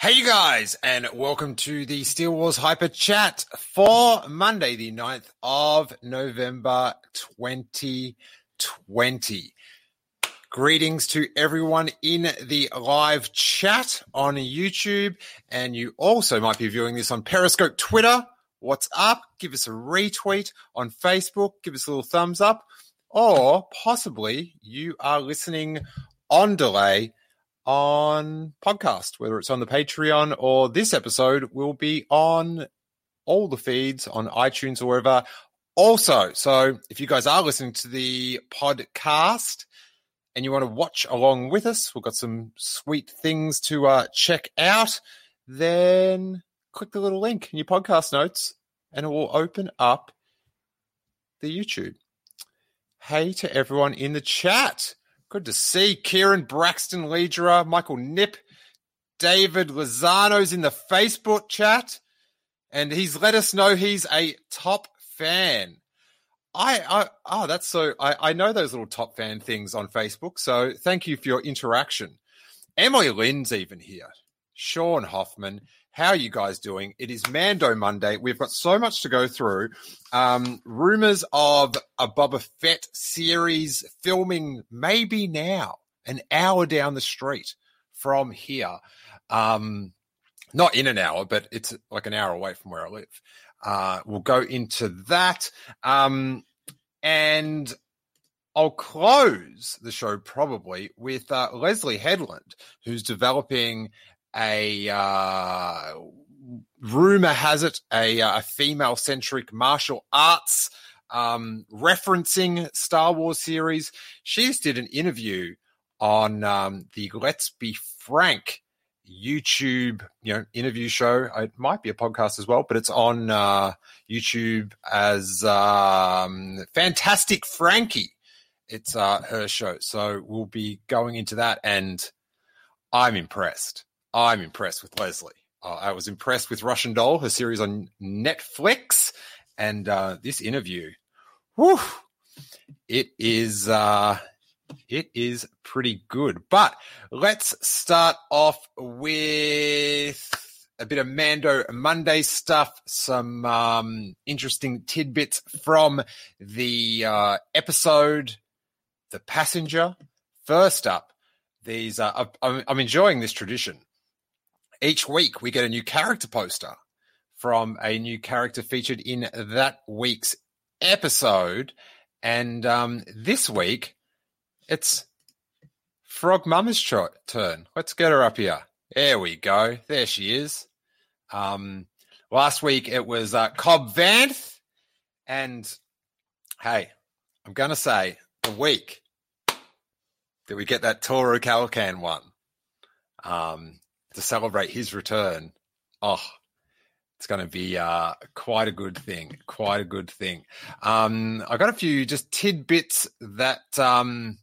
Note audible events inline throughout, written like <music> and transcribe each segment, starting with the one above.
Hey, you guys, and welcome to the Steele Wars Hyper Chat for Monday, the 9th of November, 2020. Greetings to everyone in the live chat on YouTube, and you also might be viewing this on Periscope, Twitter. What's up? Give us a retweet on Facebook, give us a little thumbs up, or possibly you are listening on delay on podcast, whether it's on the Patreon or this episode will be on all the feeds on iTunes or wherever. Also, so if you guys are listening to the podcast and you want to watch along with us, we've got some sweet things to uh, check out, then click the little link in your podcast notes and it will open up the YouTube. Hey to everyone in the chat. Good to see Kieran Braxton Leadra, Michael Nip, David Lozano's in the Facebook chat, and he's let us know he's a top fan. I, I oh, that's so. I, I know those little top fan things on Facebook. So thank you for your interaction. Emily Lynn's even here. Sean Hoffman, how are you guys doing? It is Mando Monday. We've got so much to go through. Um, rumors of a Boba Fett series filming maybe now, an hour down the street from here. Um, not in an hour, but it's like an hour away from where I live. Uh, we'll go into that. Um, and I'll close the show probably with uh, Leslie Headland, who's developing a uh, rumor has it a, uh, a female centric martial arts um, referencing Star Wars series. She just did an interview on um, the Let's Be Frank YouTube, you know, interview show. It might be a podcast as well, but it's on uh, YouTube as um, Fantastic Frankie. It's uh, her show, so we'll be going into that, and I'm impressed. I'm impressed with Leslie. Uh, I was impressed with Russian Doll, her series on Netflix, and uh, this interview. Whew, it is uh, it is pretty good. But let's start off with a bit of Mando Monday stuff, some um, interesting tidbits from the uh, episode, The Passenger. First up, these uh, I'm, I'm enjoying this tradition each week we get a new character poster from a new character featured in that week's episode. And um, this week, it's Frog Mama's turn. Let's get her up here. There we go. There she is. Um, last week it was uh, Cobb Vanth. And hey, I'm going to say the week that we get that Toro Calican one. Um, to celebrate his return. Oh, it's going to be uh, quite a good thing. Quite a good thing. Um, I got a few just tidbits that um,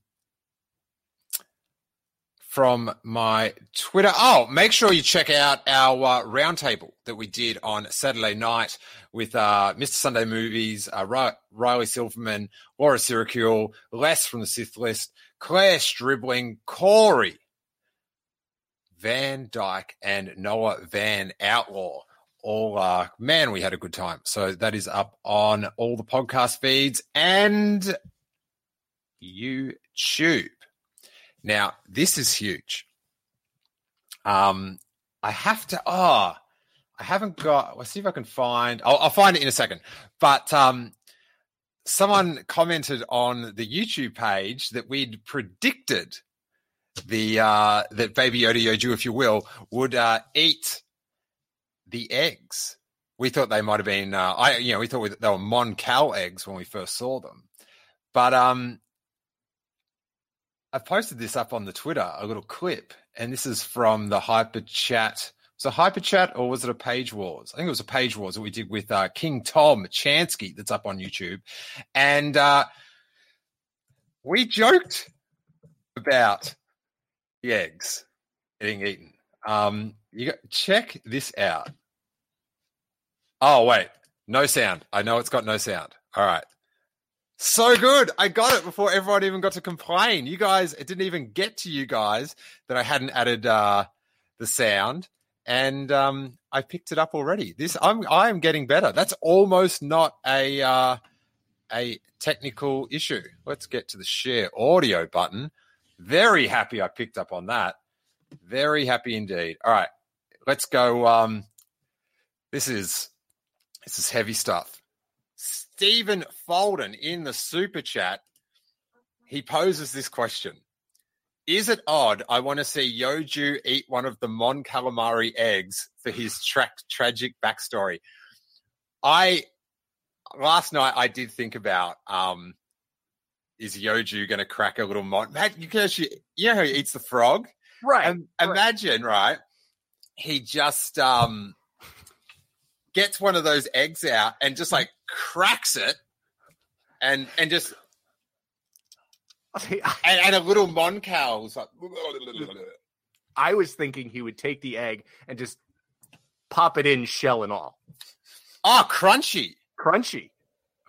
from my Twitter. Oh, make sure you check out our uh, roundtable that we did on Saturday night with uh, Mr. Sunday Movies, uh, Riley Silverman, Laura Syracuse, Les from the Sith List, Claire Stribling, Corey Van Dyke and Noah Van Outlaw. All uh, man, we had a good time. So that is up on all the podcast feeds and YouTube. Now, this is huge. Um, I have to. Oh, I haven't got. Let's see if I can find. I'll, I'll find it in a second. But um, someone commented on the YouTube page that we'd predicted the uh, that Baby Yoda Yoju, if you will, would uh, eat the eggs. We thought they might have been, uh, I you know, we thought they were Mon Cal eggs when we first saw them, but um, I posted this up on the Twitter, a little clip, and this is from the Hyper Chat. So Hyper Chat, or was it a Page Wars? I think it was a Page Wars that we did with uh, King Tom Chansky. That's up on YouTube, and uh, we joked about the eggs getting eaten. Um, you got, check this out. Oh wait, no sound. I know it's got no sound. All right. So good. I got it before everyone even got to complain. You guys, it didn't even get to you guys that I hadn't added uh, the sound. And um, I picked it up already. This I'm I am getting better. That's almost not a uh, a technical issue. Let's get to the share audio button. Very happy I picked up on that. Very happy indeed. All right, let's go. Um, this is this is heavy stuff. Stephen Folden in the super chat. He poses this question: Is it odd? I want to see Yoju eat one of the Mon Calamari eggs for his tra- tragic backstory. I last night I did think about um, is Yoju going to crack a little mon? You can actually, you know how he eats the frog, right? And imagine, right? He just um gets one of those eggs out and just like cracks it, and and just <laughs> and, and a little moncal's like. I was thinking he would take the egg and just pop it in shell and all. Oh, crunchy. Crunchy.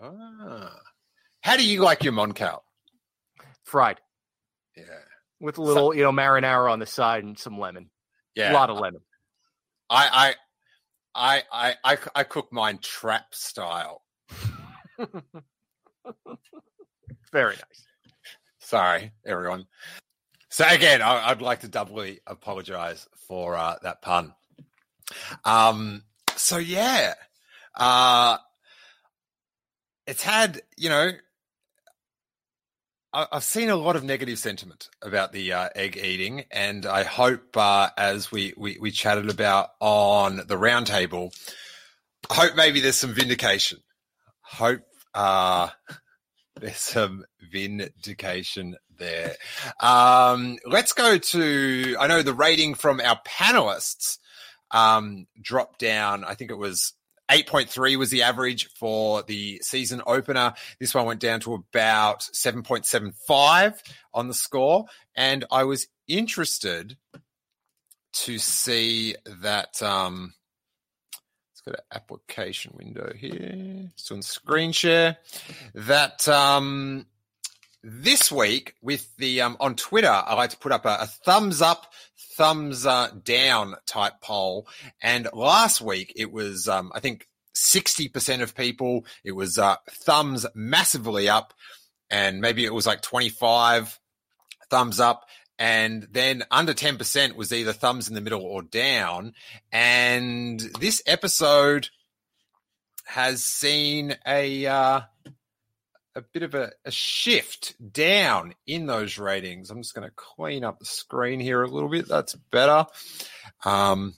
Ah. How do you like your moncal? Fried. Yeah. With a little, so, you know, marinara on the side and some lemon. Yeah. A lot of lemon. I I I I I, I cook mine trap style. <laughs> Very nice. Sorry, everyone. So again, I, would like to doubly apologize for uh, that pun. Um. So yeah, uh, it's had you know I've seen a lot of negative sentiment about the uh, egg eating, and I hope, uh, as we, we, we chatted about on the roundtable, hope maybe there's some vindication. Hope uh, <laughs> there's some vindication there. Um, let's go to. I know the rating from our panelists um, dropped down. I think it was 8.3 was the average for the season opener. This one went down to about 7.75 on the score. And I was interested to see that. Um, let's go to application window here. It's on screen share. That. Um, this week with the um, on Twitter, I like to put up a, a thumbs up, thumbs uh, down type poll. And last week it was, um, I think, sixty percent of people. It was uh, thumbs massively up, and maybe it was like twenty five thumbs up. And then under 10% was either thumbs in the middle or down. And this episode has seen a, uh, a bit of a, a, shift down in those ratings. I'm just going to clean up the screen here a little bit. That's better. Um,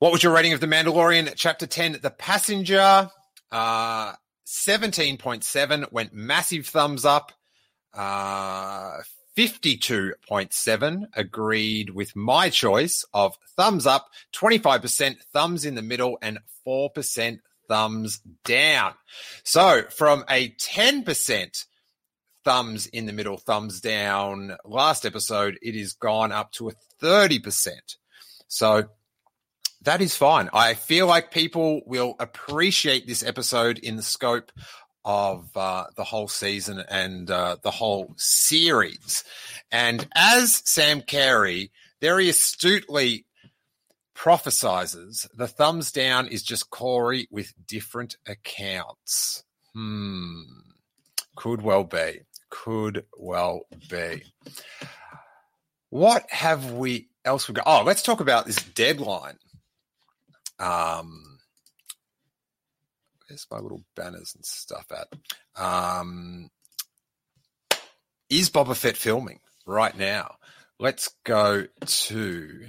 what was your rating of The Mandalorian, Chapter 10, The Passenger? Uh, 17.7 went massive thumbs up. Uh, 52.7 agreed with my choice of thumbs up, 25% thumbs in the middle, and 4% thumbs down. So from a 10% thumbs in the middle, thumbs down last episode, it is gone up to a 30%. So that is fine. I feel like people will appreciate this episode in the scope of uh, the whole season and uh, the whole series. And as Sam Carey very astutely prophesizes, the thumbs down is just Corey with different accounts. Hmm. Could well be. Could well be. What have we else we got? Oh, let's talk about this deadline. Um, where's my little banners and stuff at? Um, is Boba Fett filming right now? Let's go to.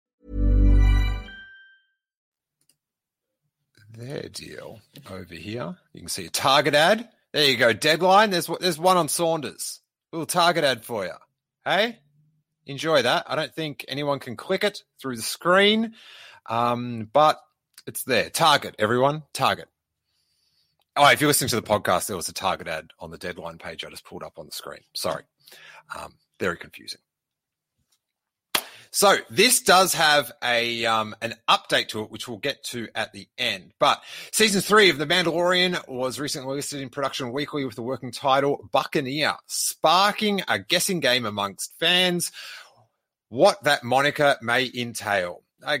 Their deal over here. You can see a target ad. There you go. Deadline. There's there's one on Saunders. Little target ad for you. Hey, enjoy that. I don't think anyone can click it through the screen, um, but it's there. Target, everyone. Target. Oh, if you're listening to the podcast, there was a target ad on the deadline page I just pulled up on the screen. Sorry. Um, very confusing. So this does have a um, an update to it, which we'll get to at the end. But season three of The Mandalorian was recently listed in Production Weekly with the working title Buccaneer, sparking a guessing game amongst fans. What that moniker may entail. I,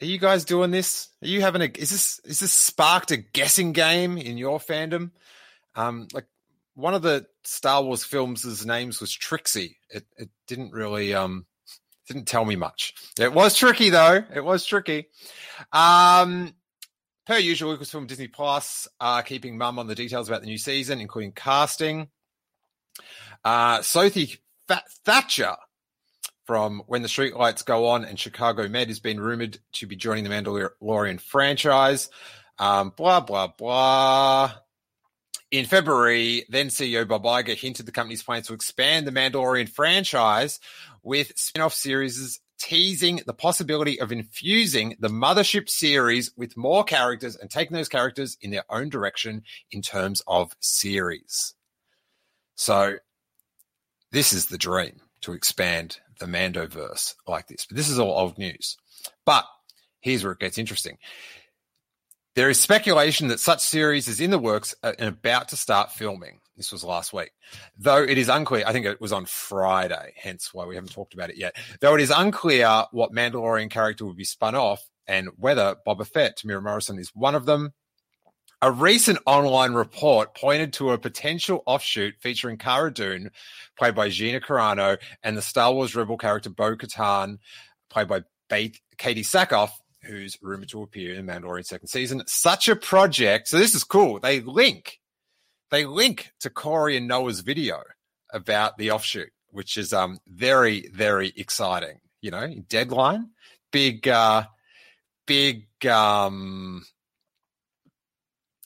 are you guys doing this? Are you having a? Is this is this sparked a guessing game in your fandom? Um, like one of the Star Wars films' names was Trixie. It it didn't really um didn't tell me much. It was tricky though. It was tricky. Um per usual, Lucasfilm Disney Plus are keeping mum on the details about the new season, including casting. Uh Sophie Thatcher from When the Streetlights Go On and Chicago Med has been rumored to be joining the Mandalorian franchise. Um, blah, blah, blah. In February, then CEO Bob Iger hinted the company's plans to expand the Mandalorian franchise with spin-off series teasing the possibility of infusing the mothership series with more characters and taking those characters in their own direction in terms of series. So this is the dream to expand the Mandoverse like this. But this is all old news. But here's where it gets interesting. There is speculation that such series is in the works and about to start filming. This was last week. Though it is unclear, I think it was on Friday, hence why we haven't talked about it yet. Though it is unclear what Mandalorian character would be spun off and whether Boba Fett, Temuera Morrison, is one of them. A recent online report pointed to a potential offshoot featuring Cara Dune, played by Gina Carano, and the Star Wars rebel character Bo Katan, played by Katee Sackhoff, who's rumored to appear in Mandalorian second season. Such a project. So this is cool. They link, they link to Corey and Noah's video about the offshoot, which is um very very exciting. You know, deadline, big, uh big, um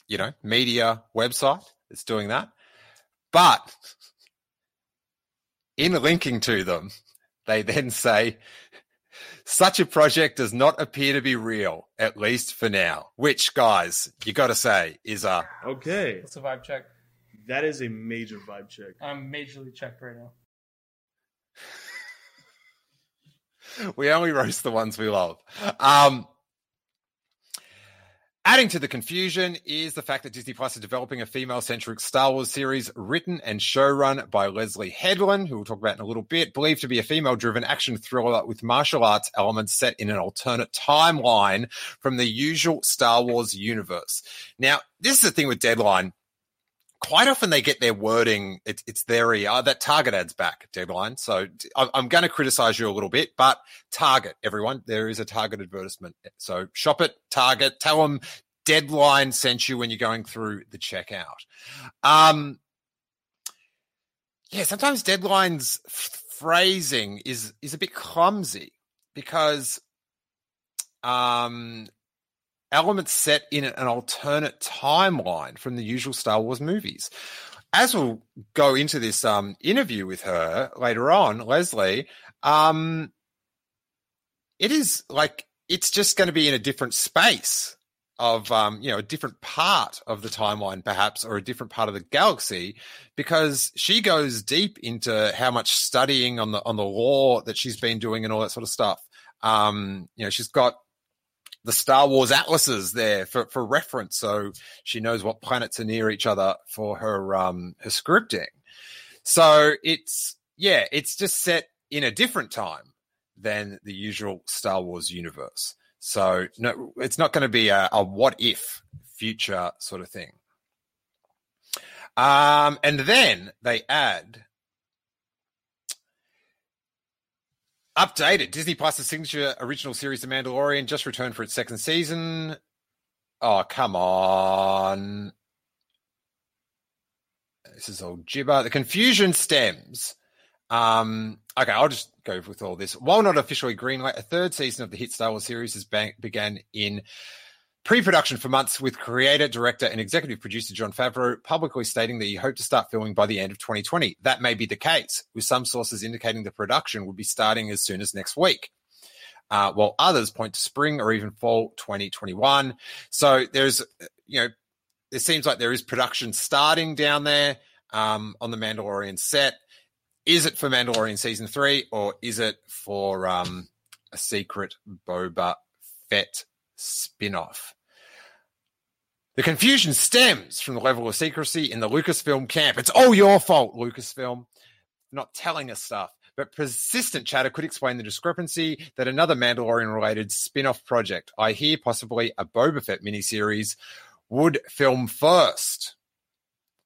you know, media website that's doing that, but in linking to them, they then say such a project does not appear to be real, at least for now. Which, guys, you got to say is a okay. It's a vibe check. That is a major vibe check. I'm majorly checked right now. <laughs> we only roast the ones we love. Um, Adding to the confusion is the fact that Disney Plus is developing a female centric Star Wars series written and showrun by Leslie Headland, who we'll talk about in a little bit, believed to be a female driven action thriller with martial arts elements set in an alternate timeline from the usual Star Wars universe. Now, this is the thing with Deadline. Quite often they get their wording, it, it's very, uh, that Target ad's back, Deadline. So I'm, I'm going to criticize you a little bit, but Target, everyone, there is a Target advertisement. So shop it, Target, tell them Deadline sent you when you're going through the checkout. Um, yeah, sometimes Deadline's phrasing is is a bit clumsy because um, elements set in an alternate timeline from the usual Star Wars movies. As we'll go into this um, interview with her later on, Leslie, um, it is like it's just going to be in a different space of um, you know a different part of the timeline perhaps or a different part of the galaxy because she goes deep into how much studying on the on the lore that she's been doing and all that sort of stuff um, you know she's got the Star Wars atlases there for, for reference so she knows what planets are near each other for her um, her scripting so it's yeah it's just set in a different time than the usual Star Wars universe so no, it's not going to be a, a what if future sort of thing. Um, and then they add updated Disney Plus's signature original series, The Mandalorian, just returned for its second season. Oh, come on. This is all gibber. The confusion stems um, Okay, I'll just go with all this. While not officially greenlit, a third season of the hit Star Wars series has began in pre-production for months with creator, director, and executive producer Jon Favreau publicly stating that he hoped to start filming by the end of 2020. That may be the case, with some sources indicating the production would be starting as soon as next week. Uh, while others point to spring or even fall 2021. So there's, you know, it seems like there is production starting down there um, on the Mandalorian set. Is it for Mandalorian season three or is it for um, a secret Boba Fett spin-off? The confusion stems from the level of secrecy in the Lucasfilm camp. It's all your fault, Lucasfilm, not telling us stuff. But persistent chatter could explain the discrepancy that another Mandalorian related spin off project, I hear possibly a Boba Fett miniseries, would film first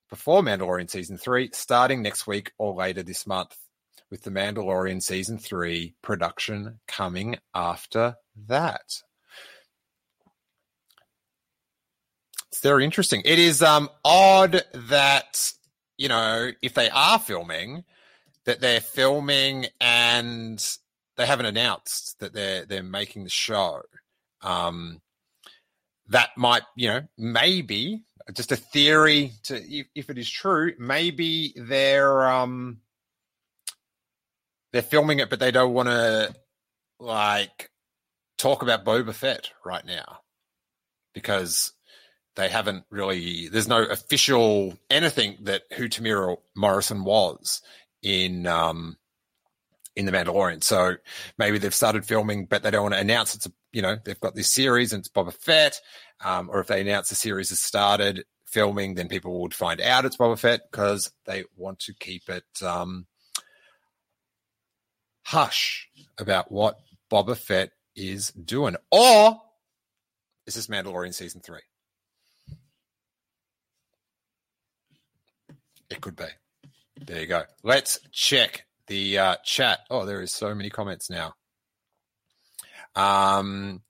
before Mandalorian season three, starting next week or later this month, with the Mandalorian season three production coming after that. Very interesting. It is um, odd that, you know, if they are filming, that they're filming and they haven't announced that they're they're making the show. Um, that might, you know, maybe just a theory to if, if it is true, maybe they're um they're filming it, but they don't want to like talk about Boba Fett right now because they haven't really. There's no official anything that who Temuera Morrison was in um in the Mandalorian. So maybe they've started filming, but they don't want to announce it's a you know they've got this series and it's Boba Fett. Um, or if they announce the series has started filming, then people would find out it's Boba Fett because they want to keep it um, hush about what Boba Fett is doing. Or is this Mandalorian season three? It could be. There you go. Let's check the uh, chat. Oh, there is so many comments now. Um,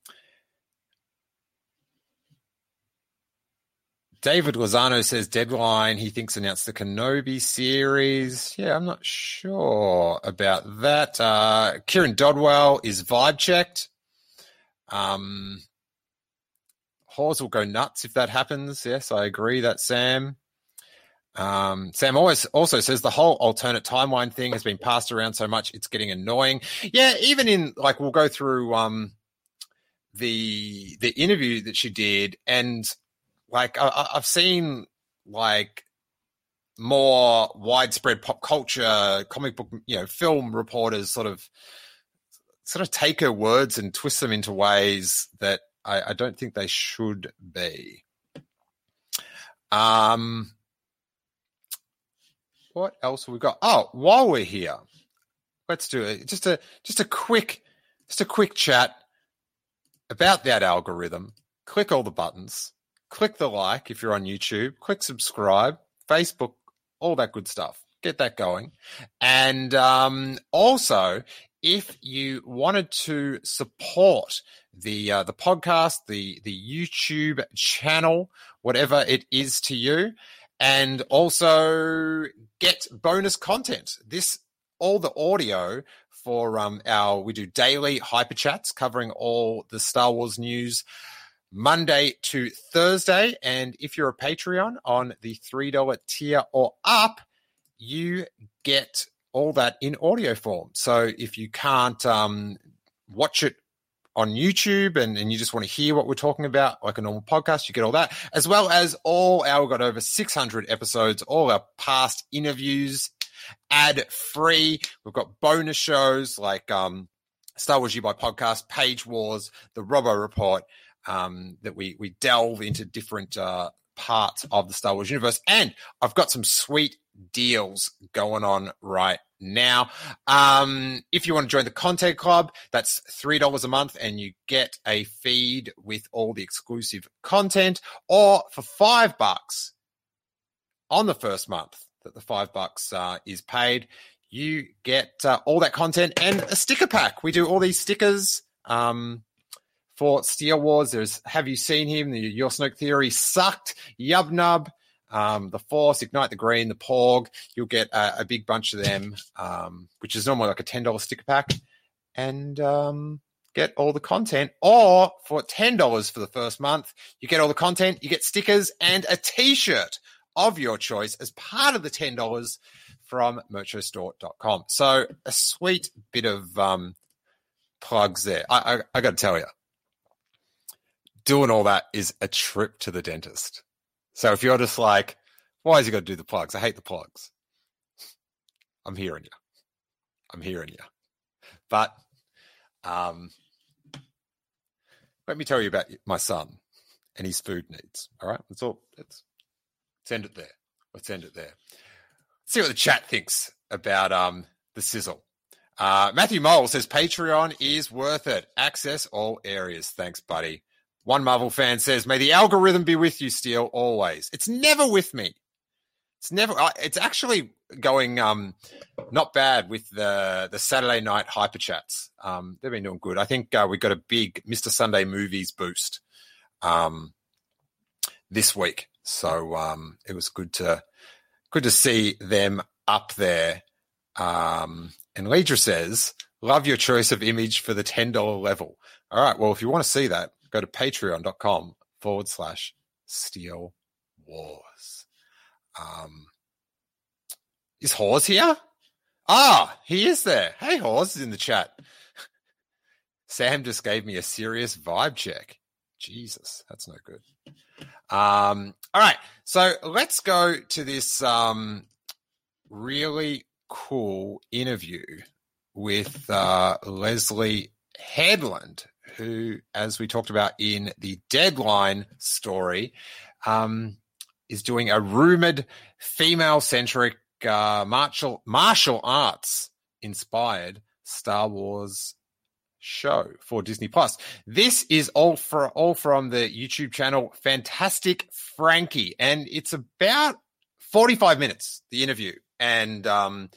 David Lozano says deadline. He thinks announced the Kenobi series. Yeah, I'm not sure about that. Uh, Kieran Dodwell is vibe checked. Um, Hawes will go nuts if that happens. Yes, I agree. that, Sam. Um, Sam always also says the whole alternate timeline thing has been passed around so much it's getting annoying. Yeah, even in like we'll go through um the the interview that she did, and like I, I've seen like more widespread pop culture, comic book, you know, film reporters sort of sort of take her words and twist them into ways that I, I don't think they should be. Um what else have we got? Oh, while we're here, let's do it. Just a just a quick just a quick chat about that algorithm. Click all the buttons. Click the like if you're on YouTube. Click subscribe. Facebook, all that good stuff. Get that going. And um, also, if you wanted to support the uh, the podcast, the the YouTube channel, whatever it is to you, and also get bonus content. This all the audio for um, our we do daily hyper chats covering all the Star Wars news Monday to Thursday. And if you're a Patreon on the three dollar tier or up, you get all that in audio form. So if you can't um, watch it on YouTube and, and you just want to hear what we're talking about, like a normal podcast, you get all that, as well as all our, got over 600 episodes, all our past interviews, ad free. We've got bonus shows like um, Star Wars You by podcast, Page Wars, the Robo Report, um, that we, we delve into different uh, parts of the Star Wars universe. And I've got some sweet deals going on right now. Um, if you want to join the content club, that's $3 a month and you get a feed with all the exclusive content or for five bucks on the first month that the five bucks uh, is paid, you get uh, all that content and a sticker pack. We do all these stickers. Um, for Steele Wars, there's Have You Seen Him? The Your Snoke Theory sucked. Yub Nub. Um, the Force, Ignite the Green, the Porg. You'll get a, a big bunch of them, um, which is normally like a ten dollars sticker pack, and um, get all the content. Or for ten dollars for the first month, you get all the content. You get stickers and a T-shirt of your choice as part of the ten dollars from merchostore.com. So a sweet bit of um, plugs there. I, I, I got to tell you, doing all that is a trip to the dentist. So if you're just like, why has he got to do the plugs? I hate the plugs. I'm hearing you. I'm hearing you. But um, let me tell you about my son and his food needs. All right, let's all let's send it there. Let's end it there. Let's see what the chat thinks about um the sizzle. Uh, Matthew Mole says Patreon is worth it. Access all areas. Thanks, buddy. One Marvel fan says, "May the algorithm be with you, Steele, always." It's never with me. It's never. It's actually going um not bad with the the Saturday night hyper chats. Um, they've been doing good. I think uh, we got a big Mister Sunday movies boost um this week, so um it was good to good to see them up there. Um, and Leidra says, "Love your choice of image for the ten dollar level." All right. Well, if you want to see that, go to patreon.com forward slash steele wars. Um, is Hawes here? Ah, he is there. Hey, Hawes is in the chat. <laughs> Sam just gave me a serious vibe check. Jesus, that's no good. Um, all right. So let's go to this um, really cool interview with uh, Leslie Headland, who, as we talked about in the deadline story, um, is doing a rumored female centric uh, martial martial arts inspired Star Wars show for Disney Plus. This is all for all from the YouTube channel Fantastic Frankie, and it's about 45 minutes, the interview, and um,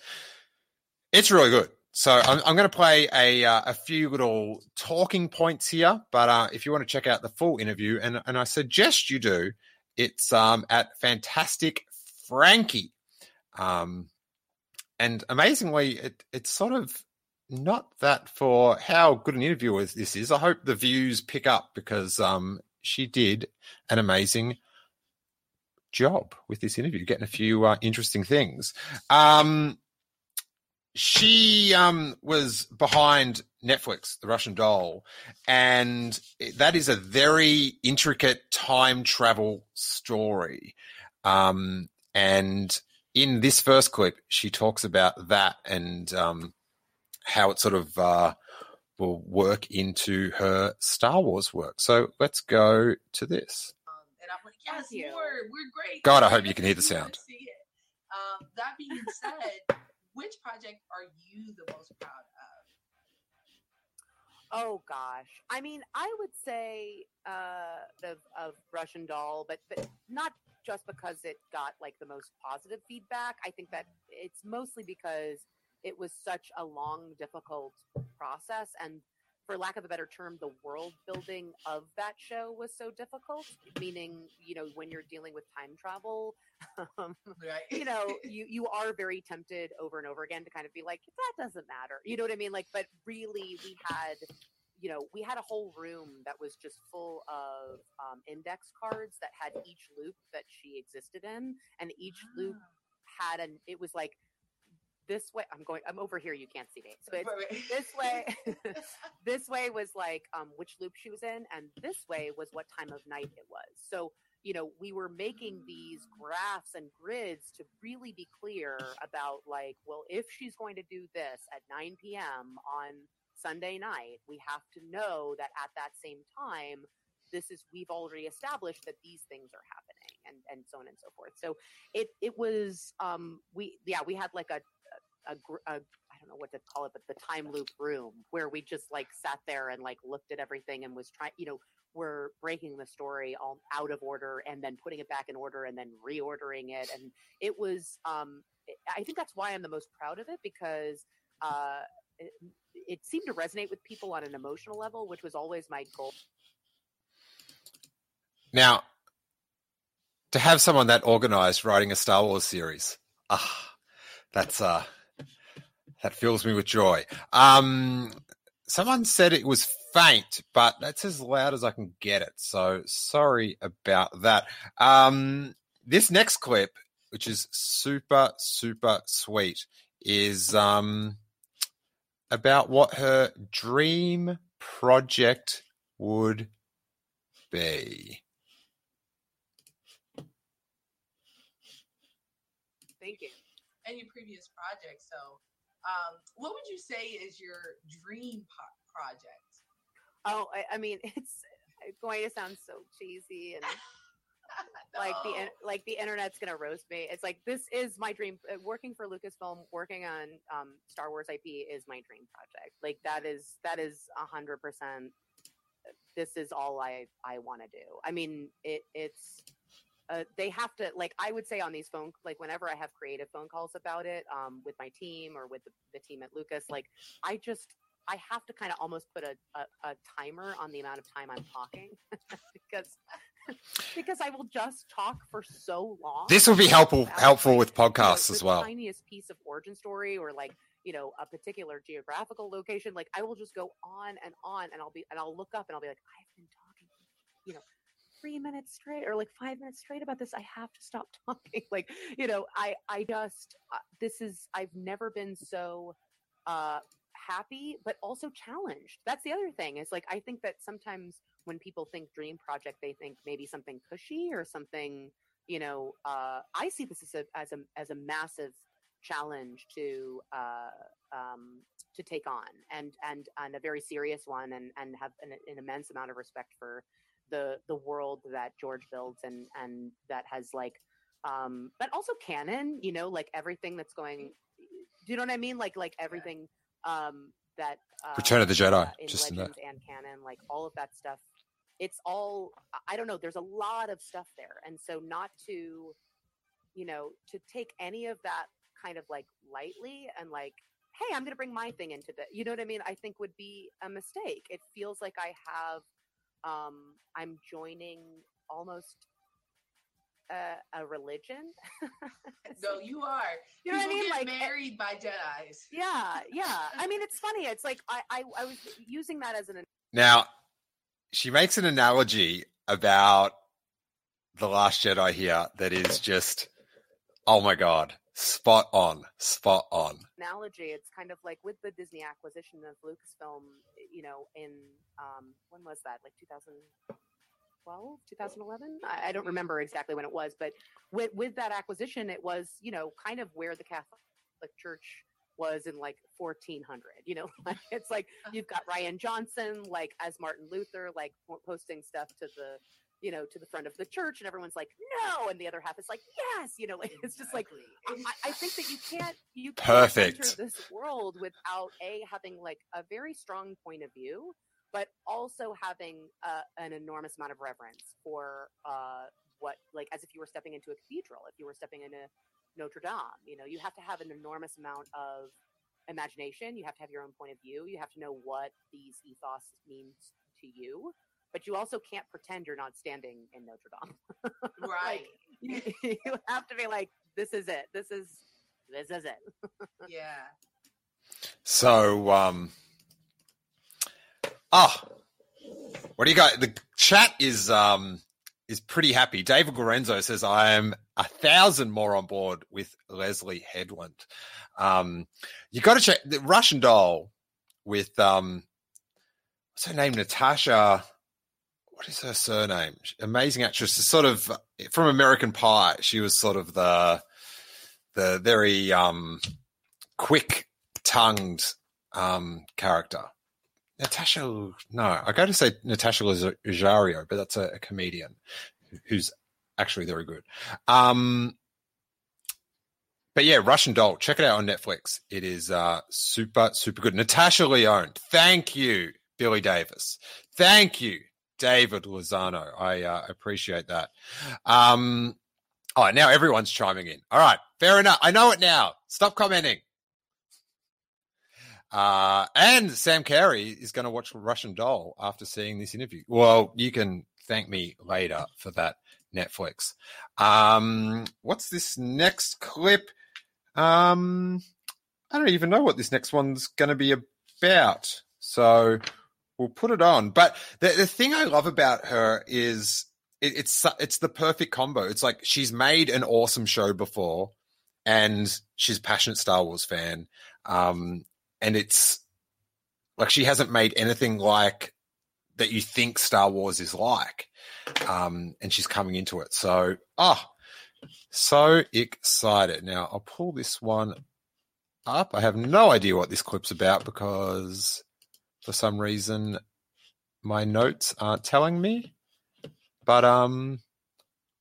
it's really good. So I'm, I'm going to play a uh, a few little talking points here, but uh, if you want to check out the full interview, and and I suggest you do, it's um, at Fantastic Frankie, um, and amazingly, it it's sort of not that for how good an interview this is. I hope the views pick up because um, she did an amazing job with this interview, getting a few uh, interesting things. Um, she um, was behind Netflix, The Russian Doll, and that is a very intricate time travel story. Um, and in this first clip, she talks about that and um, how it sort of uh, will work into her Star Wars work. So let's go to this. Um, and I'm like, yes, you. we're, we're great. God, I hope you can hear the sound. <laughs> see it. Um, that being said, which project are you the most proud of? Oh gosh. I mean, I would say uh the of Russian doll, but but not just because it got like the most positive feedback. I think that it's mostly because it was such a long, difficult process and for lack of a better term, the world building of that show was so difficult. Meaning, you know, when you're dealing with time travel, <laughs> um, Right. you know, <laughs> you you are very tempted over and over again to kind of be like, that doesn't matter. You know what I mean? Like, but really, we had, you know, we had a whole room that was just full of um, index cards that had each loop that she existed in, and each loop had an. It was like this way. I'm going. I'm over here. You can't see me. So it's this way <laughs> <laughs> this way was like um, which loop she was in and this way was what time of night it was so you know we were making these graphs and grids to really be clear about like well if she's going to do this at 9 p.m on sunday night we have to know that at that same time this is we've already established that these things are happening and and so on and so forth so it it was um we yeah we had like a a, a I don't know what to call it, but the time loop room where we just like sat there and like looked at everything and was trying, you know, we're breaking the story all out of order and then putting it back in order and then reordering it. And it was, um, I think that's why I'm the most proud of it because, uh, it, it seemed to resonate with people on an emotional level, which was always my goal. Now, to have someone that organized writing a Star Wars series. Ah, that's uh that fills me with joy. Um someone said it was faint, but that's as loud as I can get it. So sorry about that. Um this next clip, which is super, super sweet, is um about what her dream project would be. Thank you. and your previous project. So, um, what would you say is your dream po- project? Oh, I, I mean, <laughs> it's going to sound so cheesy and <laughs> like the like the internet's gonna roast me. It's like this is my dream. uh, Working for Lucasfilm, working on um, Star Wars IP is my dream project. Like that is that is a hundred percent. This is all I I want to do. I mean, it it's. Uh, they have to like I would say on these phone like whenever I have creative phone calls about it um, with my team or with the, the team at Lucas like I just I have to kind of almost put a, a, a timer on the amount of time I'm talking <laughs> because because I will just talk for so long. This will be helpful helpful with you know, podcasts as well. Tiniest piece of origin story or like you know a particular geographical location. Like I will just go on and on, and I'll be and I'll look up and I'll be like, I've been talking, you know, three minutes straight or like five minutes straight about this. I have to stop <laughs> talking. like you know, I I just uh, this is I've never been so uh happy but also challenged that's the other thing is like i think that sometimes when people think dream project they think maybe something cushy or something you know uh i see this as a as a as a massive challenge to uh um to take on and and and a very serious one and and have an, an immense amount of respect for the the world that george builds and and that has like um but also canon you know like everything that's going do you know what i mean? Like like everything um that uh, Return of the Jedi, uh, in just in legends and canon like all of that stuff it's all I- i don't know there's a lot of stuff there. And so not to you know to take any of that kind of like lightly and like hey i'm going to bring my thing into the you know what i mean? I think would be a mistake. It feels like i have um i'm joining almost a, a religion. <laughs> No, you are. you know what i mean? get like married by Jedi's. <laughs> yeah yeah. I mean it's funny. It's like i i, I was using that as an Now, she makes an analogy about the Last Jedi here that is just, oh my god, spot on, spot on. analogy it's kind of like with the disney acquisition of lucasfilm you know in um when was that? Like 2012 2011 I, I don't remember exactly when it was but with with that acquisition it was you know kind of where the catholic church was in like 1400 you know? <laughs> It's like you've got rian johnson like as martin luther like posting stuff to the you know to the front of the church and everyone's like no and the other half is like yes you know <laughs> like it's just like I, I think that you can't you can't Perfect. enter this world without a having like a very strong point of view, but also having uh, an enormous amount of reverence for uh, what like as if you were stepping into a cathedral, if you were stepping into Notre Dame. You know, you have to have an enormous amount of imagination. You have to have your own point of view. You have to know what these ethos means to you. But you also can't pretend you're not standing in Notre Dame. <laughs> Right. <laughs> you, you have to be like, this is it. This is this is it. <laughs> yeah. So, um, ah, what do you got? The chat is um is pretty happy. David Lorenzo says I am a thousand more on board with Leslie Headland. Um, you got to check the Russian doll with um, what's her name? Natasha. What is her surname? Amazing actress. Sort of from American Pie. She was sort of the the very um quick tongued um, character. Natasha, no, I got to say Natasha Lazario, but that's a, a comedian who's actually very good. Um, but yeah, Russian Doll, check it out on Netflix. It is uh, super, super good. Natasha Lyonne, thank you, Billy Davis. Thank you, David Lozano. I uh, appreciate that. Um, oh, now everyone's chiming in. All right, fair enough. I know it now. Stop commenting. Uh, and Sam Carey is going to watch Russian Doll after seeing this interview. Well, you can thank me later for that Netflix. Um, what's this next clip? Um, I don't even know what this next one's going to be about. So we'll put it on. But the, the thing I love about her is it, it's it's the perfect combo. It's like she's made an awesome show before, and she's passionate Star Wars fan. Um, and it's like she hasn't made anything like that you think Star Wars is like. Um, and she's coming into it. So, ah, so excited. Now I'll pull this one up. I have no idea what this clip's about because for some reason my notes aren't telling me. But um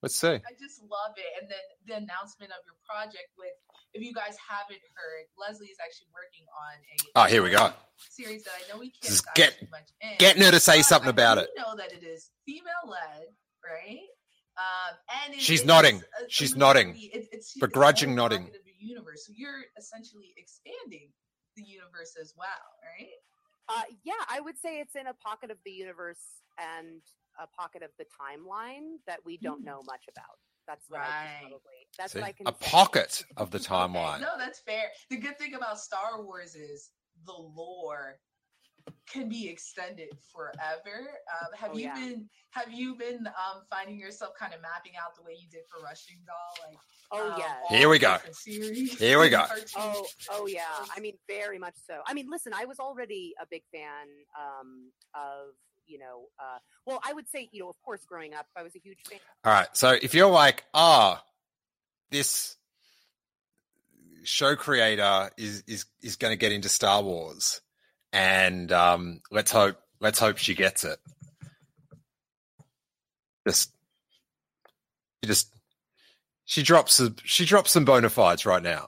let's see. I just love it. And then the announcement of your project with, if you guys haven't heard, Leslie is actually working on a Oh, here we go. series that I know we can't dive get- too much in. Getting her to say something I about it. know that it is female led, right? Um, and it She's nodding. a- a She's really- nodding. It, it's, it's Begrudging a nodding. of the universe. So you're essentially expanding the universe as well, right? Uh, yeah, I would say it's in a pocket of the universe and a pocket of the timeline that we don't Mm. know much about. That's what I Right. can probably. That's See? what I can. A say. pocket of the <laughs> timeline. No, that's fair. The good thing about Star Wars is the lore can be extended forever. Um, have Oh, you yeah. been have you been um, finding yourself kind of mapping out the way you did for Russian Doll? Like Oh um, yeah. Here we go. Series Here we go. Oh, oh yeah. I mean, very much so. I mean, listen, I was already a big fan um, of, you know, uh, well, I would say, you know, of course, growing up, I was a huge fan. All right. So if you're like, ah, this show creator is is is going to get into Star Wars, and um, let's hope let's hope she gets it. Just, she just she drops some she drops some bona fides right now.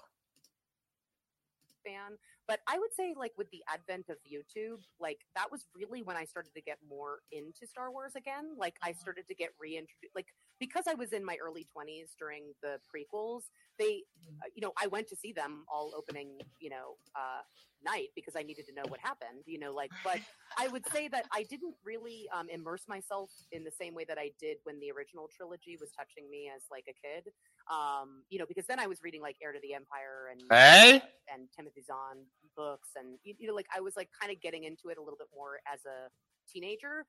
But i would say like with the advent of youtube like that was really when i started to get more into star wars again. Like i started to get reintroduced like because i was in my early 20s during the prequels they uh, you know i went to see them all opening you know uh night because i needed to know what happened you know like but <laughs> I would say that I didn't really um, immerse myself in the same way that I did when the original trilogy was touching me as like a kid. Um, you know, because then I was reading like Heir to the Empire and Hey? and Timothy Zahn books, and you, know, like I was like kind of getting into it a little bit more as a teenager.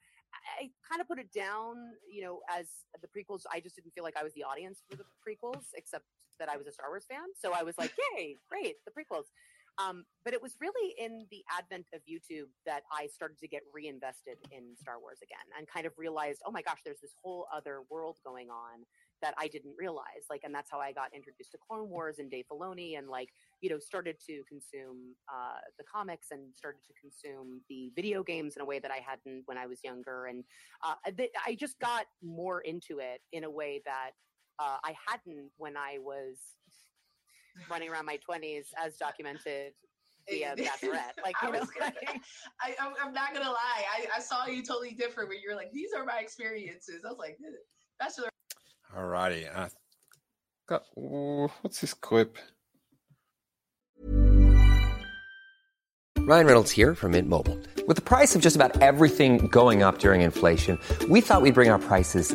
I kind of put it down, you know, as the prequels. I just didn't feel like I was the audience for the prequels, except that I was a Star Wars fan. So I was like, yay, great, the prequels. Um, but it was really in the advent of YouTube that I started to get reinvested in Star Wars again and kind of realized, oh my gosh, there's this whole other world going on that I didn't realize. Like, and that's how I got introduced to Clone Wars and Dave Filoni and like, you know, started to consume uh, the comics and started to consume the video games in a way that I hadn't when I was younger. And uh, th- I just got more into it in a way that uh, I hadn't when I was running around my 20s as documented via <laughs> Bachelorette. Like, I you know, was gonna, <laughs> I, I'm, I'm not gonna lie. I, I saw you totally different when you're like, these are my experiences. I was like, Bachelor. Alrighty. Uh, got, ooh, what's this clip? Ryan Reynolds here from Mint Mobile. With the price of just about everything going up during inflation, we thought we'd bring our prices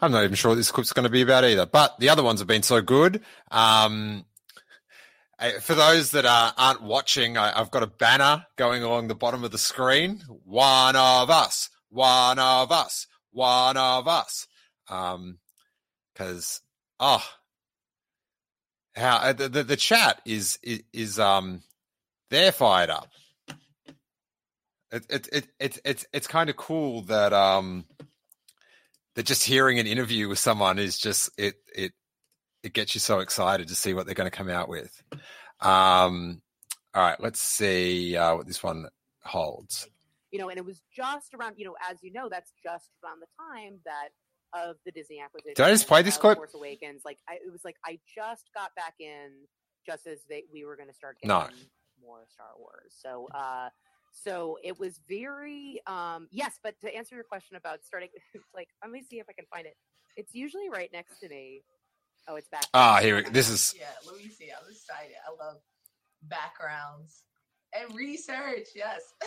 I'm not even sure what this clip's going to be about either, but the other ones have been so good. Um, for those that aren't watching, I, I've got a banner going along the bottom of the screen. One of us, one of us, one of us. Um, cause, oh, how uh, the, the, the chat is, is, is, um, they're fired up. It, it, it, it, it's, it's kind of cool that, um, that just hearing an interview with someone is just it it it gets you so excited to see what they're going to come out with. Um, all right, let's see uh, what this one holds. you know, and it was just around, you know, as you know, that's just around the time that of the Disney acquisition. Did I just play this clip? Force Awakens. Like I, it was like I just got back in just as they we were going to start No. more Star Wars. So uh so it was very um yes, but to answer your question about starting <laughs> like let me see if I can find it. It's usually right next to me. Oh, it's back. Ah, here this is- Yeah, let me see. I'm excited. I love backgrounds and research. Yes. <laughs>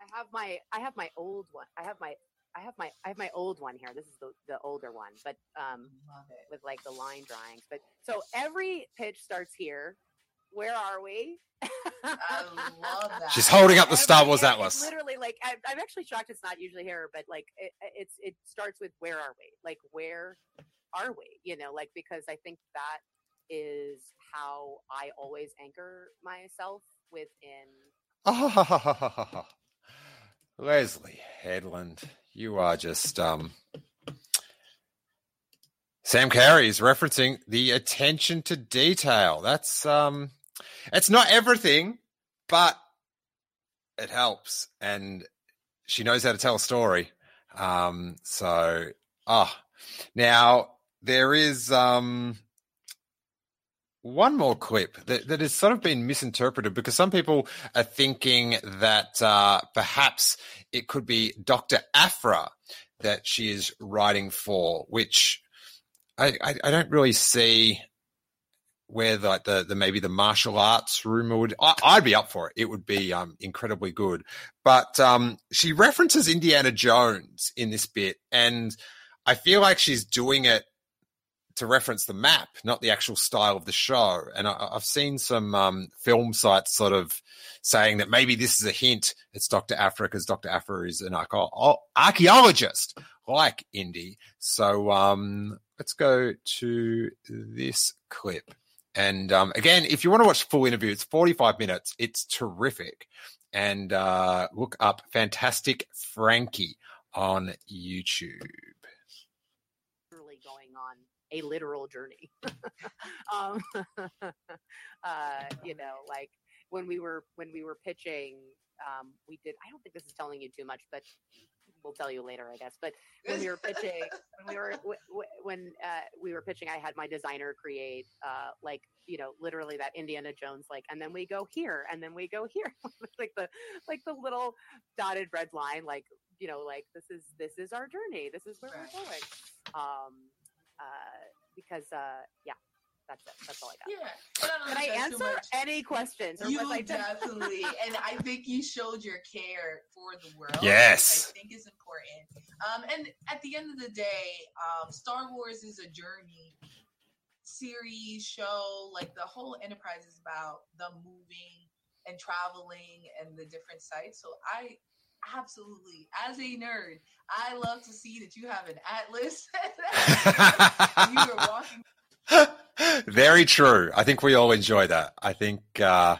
I have my I have my old one. I have my I have my I have my old one here. This is the the older one, but um with like the line drawings. But so every pitch starts here. Where are we? I love <laughs> that. She's holding up the Star Wars yeah, Atlas. It's literally like I, I'm actually shocked it's not usually here, but like it, it's it starts with where are we? Like where are we? You know, like because I think that is how I always anchor myself within Oh, <laughs> Leslie Headland, you are just um. Sam Carey is referencing the attention to detail. That's um, it's not everything, but it helps, and she knows how to tell a story. Um, so ah, now there is um one more clip that, that has sort of been misinterpreted because some people are thinking that uh, perhaps it could be Dr. Aphra that she is writing for, which I, I, I don't really see where like the, the maybe the martial arts rumor would I, I'd be up for it. It would be um, incredibly good. But um, she references Indiana Jones in this bit, and I feel like she's doing it to reference the map, not the actual style of the show. And I, I've seen some um, film sites sort of saying that maybe this is a hint. It's Dr. Aphra because Dr. Aphra is an archaeo- archaeologist like Indy. So um, let's go to this clip. And um, again, if you want to watch the full interview, it's 45 minutes. It's terrific. And uh, look up Fantastic Frankie on YouTube. literally going on a literal journey. <laughs> um, <laughs> uh, you know, like when we were when we were pitching, um, we did. I don't think this is telling you too much, but we'll tell you later, I guess. But when we were <laughs> pitching, when we were w- w- when uh, we were pitching, I had my designer create uh, like you know literally that Indiana Jones like, and then we go here, and then we go here, <laughs> like the like the little dotted red line, like you know, like this is this is our journey, this is where Right. we're going. Um, uh, because uh, yeah, that's it. That's all I got. Yeah. but don't Can I answer much. any questions? Or You was I definitely, <laughs> and I think you showed your care for the world. Yes. which I think is important. Um, and at the end of the day, um, Star Wars is a journey series show. Like the whole enterprise is about them moving and traveling and the different sites. So I absolutely, as a nerd, I love to see that you have an atlas. <laughs> <laughs> you are walking Very true. I think we all enjoy that. I think uh,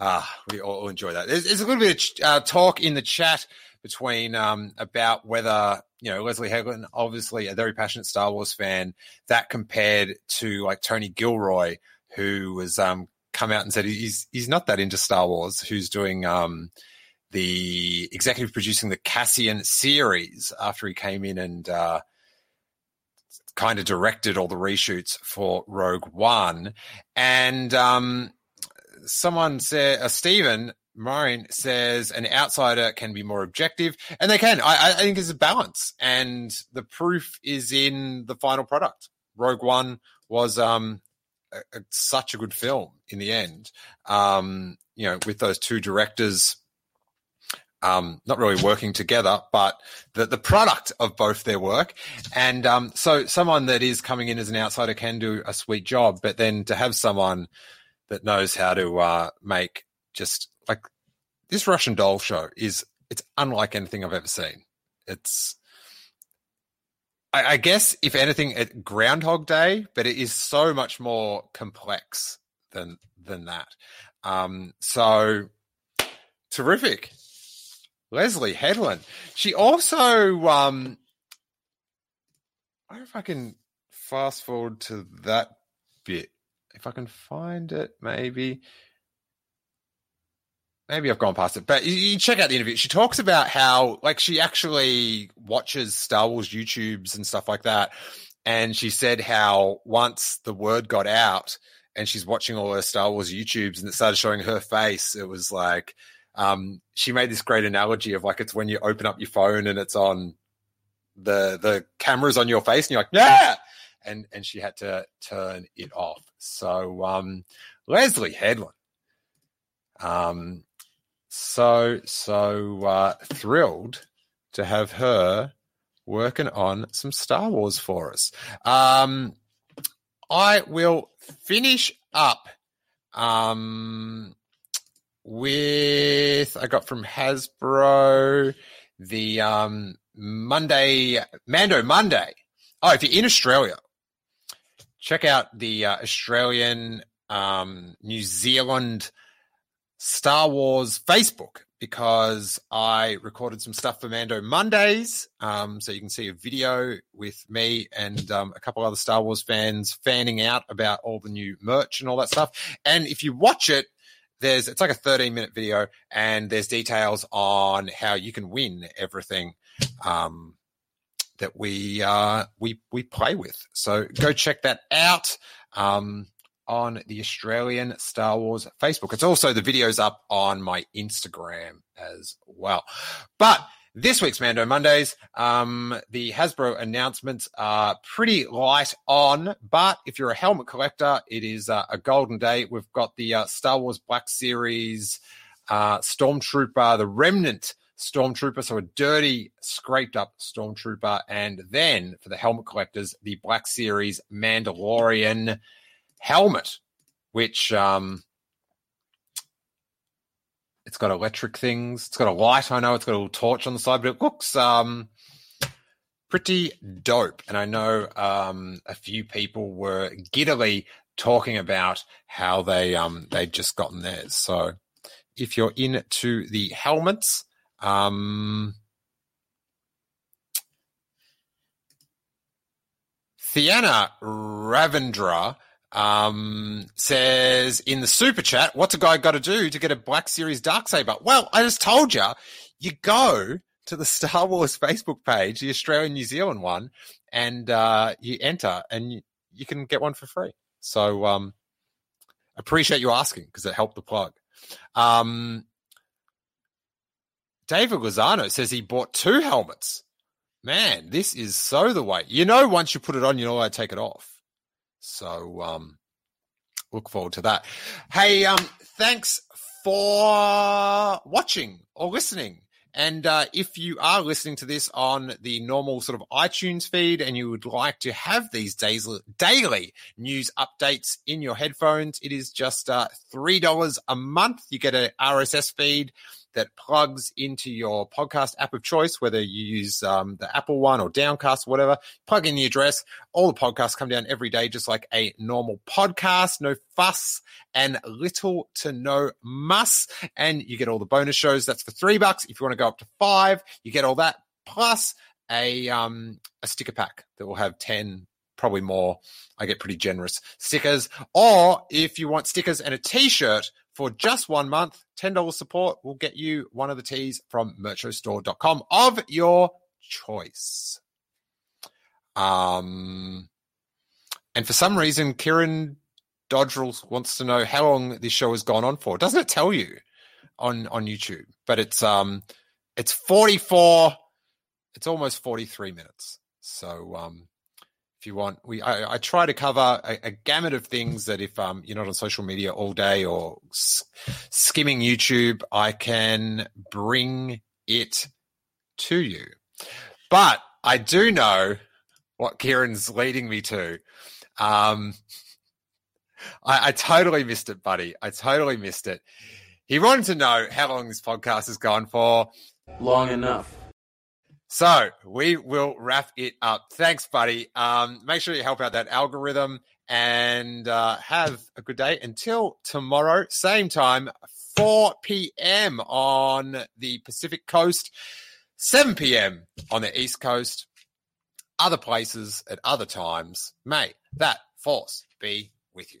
uh, we all enjoy that. There's, there's a little bit of ch- uh, talk in the chat between um, about whether you know Leslie Headland, obviously a very passionate Star Wars fan, that compared to like Tony Gilroy, who was um, come out and said he's he's not that into Star Wars, who's doing um, the executive producing the Cassian series after he came in and. Uh, kind of directed all the reshoots for Rogue One. And um, someone said, uh, Stephen Maureen says, an outsider can be more objective, and they can. I, I think there's a balance, and the proof is in the final product. Rogue One was um, a, a, such a good film in the end. Um, you know, with those two directors um, not really working together, but the, the product of both their work. And um, so someone that is coming in as an outsider can do a sweet job, but then to have someone that knows how to uh, make just like this Russian doll show is it's unlike anything I've ever seen. It's I, I guess if anything at Groundhog Day, but it is so much more complex than than that. Um, so terrific. Leslie Headland. She also, um, I don't know if I can fast forward to that bit. If I can find it, maybe. maybe I've gone past it, but you, check out the interview. She talks about how like she actually watches Star Wars YouTubes and stuff like that. And she said how once the word got out and she's watching all her Star Wars YouTubes and it started showing her face, it was like um, she made this great analogy of like it's when you open up your phone and it's on the the cameras on your face and you're like, yeah. And and she had to turn it off. So um Leslie Headland. Um so so uh thrilled to have her working on some Star Wars for us. Um I will finish up um with I got from Hasbro the um Monday Mando Monday. Oh, if you're in Australia, check out the uh, Australian um, New Zealand Star Wars Facebook because I recorded some stuff for Mando Mondays. Um, so you can see a video with me and um, a couple other Star Wars fans fanning out about all the new merch and all that stuff. And if you watch it, there's it's like a 13 minute video and there's details on how you can win everything um, that we uh, we we play with. So go check that out um, on the Australian Star Wars Facebook. It's also the videos up on my Instagram as well. But this week's Mando Mondays, um, the Hasbro announcements are pretty light on, but if you're a helmet collector, it is uh, a golden day. We've got the uh, Star Wars Black Series uh, Stormtrooper, the Remnant Stormtrooper, so a dirty, scraped up Stormtrooper, and then for the helmet collectors, the Black Series Mandalorian helmet, which um, it's got electric things. It's got a light. I know it's got a little torch on the side, but it looks um, pretty dope. And I know um, a few people were giddily talking about how they um, they'd just gotten theirs. So if you're into the helmets, um, Thiana Ravindra um, says in the super chat, what's a guy got to do to get a Black Series Dark Saber? Well, I just told you, you go to the <laughs> Star Wars Facebook page, the Australian New Zealand one, and uh, you enter and you, you can get one for free. So um, appreciate you asking because it helped the plug. Um, David Lozano says he bought two helmets. Man, this is so the way. You know, once you put it on, you know to take it off. So um, look forward to that. Hey, um, thanks for watching or listening. And uh, if you are listening to this on the normal sort of iTunes feed and you would like to have these days, daily news updates in your headphones, it is just uh, $3 a month. You get an RSS feed that plugs into your podcast app of choice, whether you use um, the Apple one or Downcast, or whatever. Plug in the address. All the podcasts come down every day, just like a normal podcast. No fuss and little to no muss. And you get all the bonus shows. That's for three bucks. If you want to go up to five, you get all that plus a um a sticker pack that will have 10 probably more i get pretty generous stickers or if you want stickers and a t-shirt for just one month, $10 support will get you one of the tees from merchostore.com of your choice. Um, and for some reason, Kieran Dodrell wants to know how long this show has gone on for. Doesn't it tell you on on YouTube? But it's um it's 44 it's almost 43 minutes. So um you want. We I, I try to cover a, a, gamut of things that if um, you're not on social media all day or skimming YouTube, I can bring it to you. But I do know what Kieran's leading me to. Um, I, I totally missed it, buddy. I totally missed it. He wanted to know how long this podcast has gone for. Long enough. So we will wrap it up. Thanks, buddy. Um, make sure you help out that algorithm and uh, have a good day until tomorrow, same time, 4 p.m. on the Pacific Coast, 7 p.m. on the East Coast, other places at other times. May that force be with you.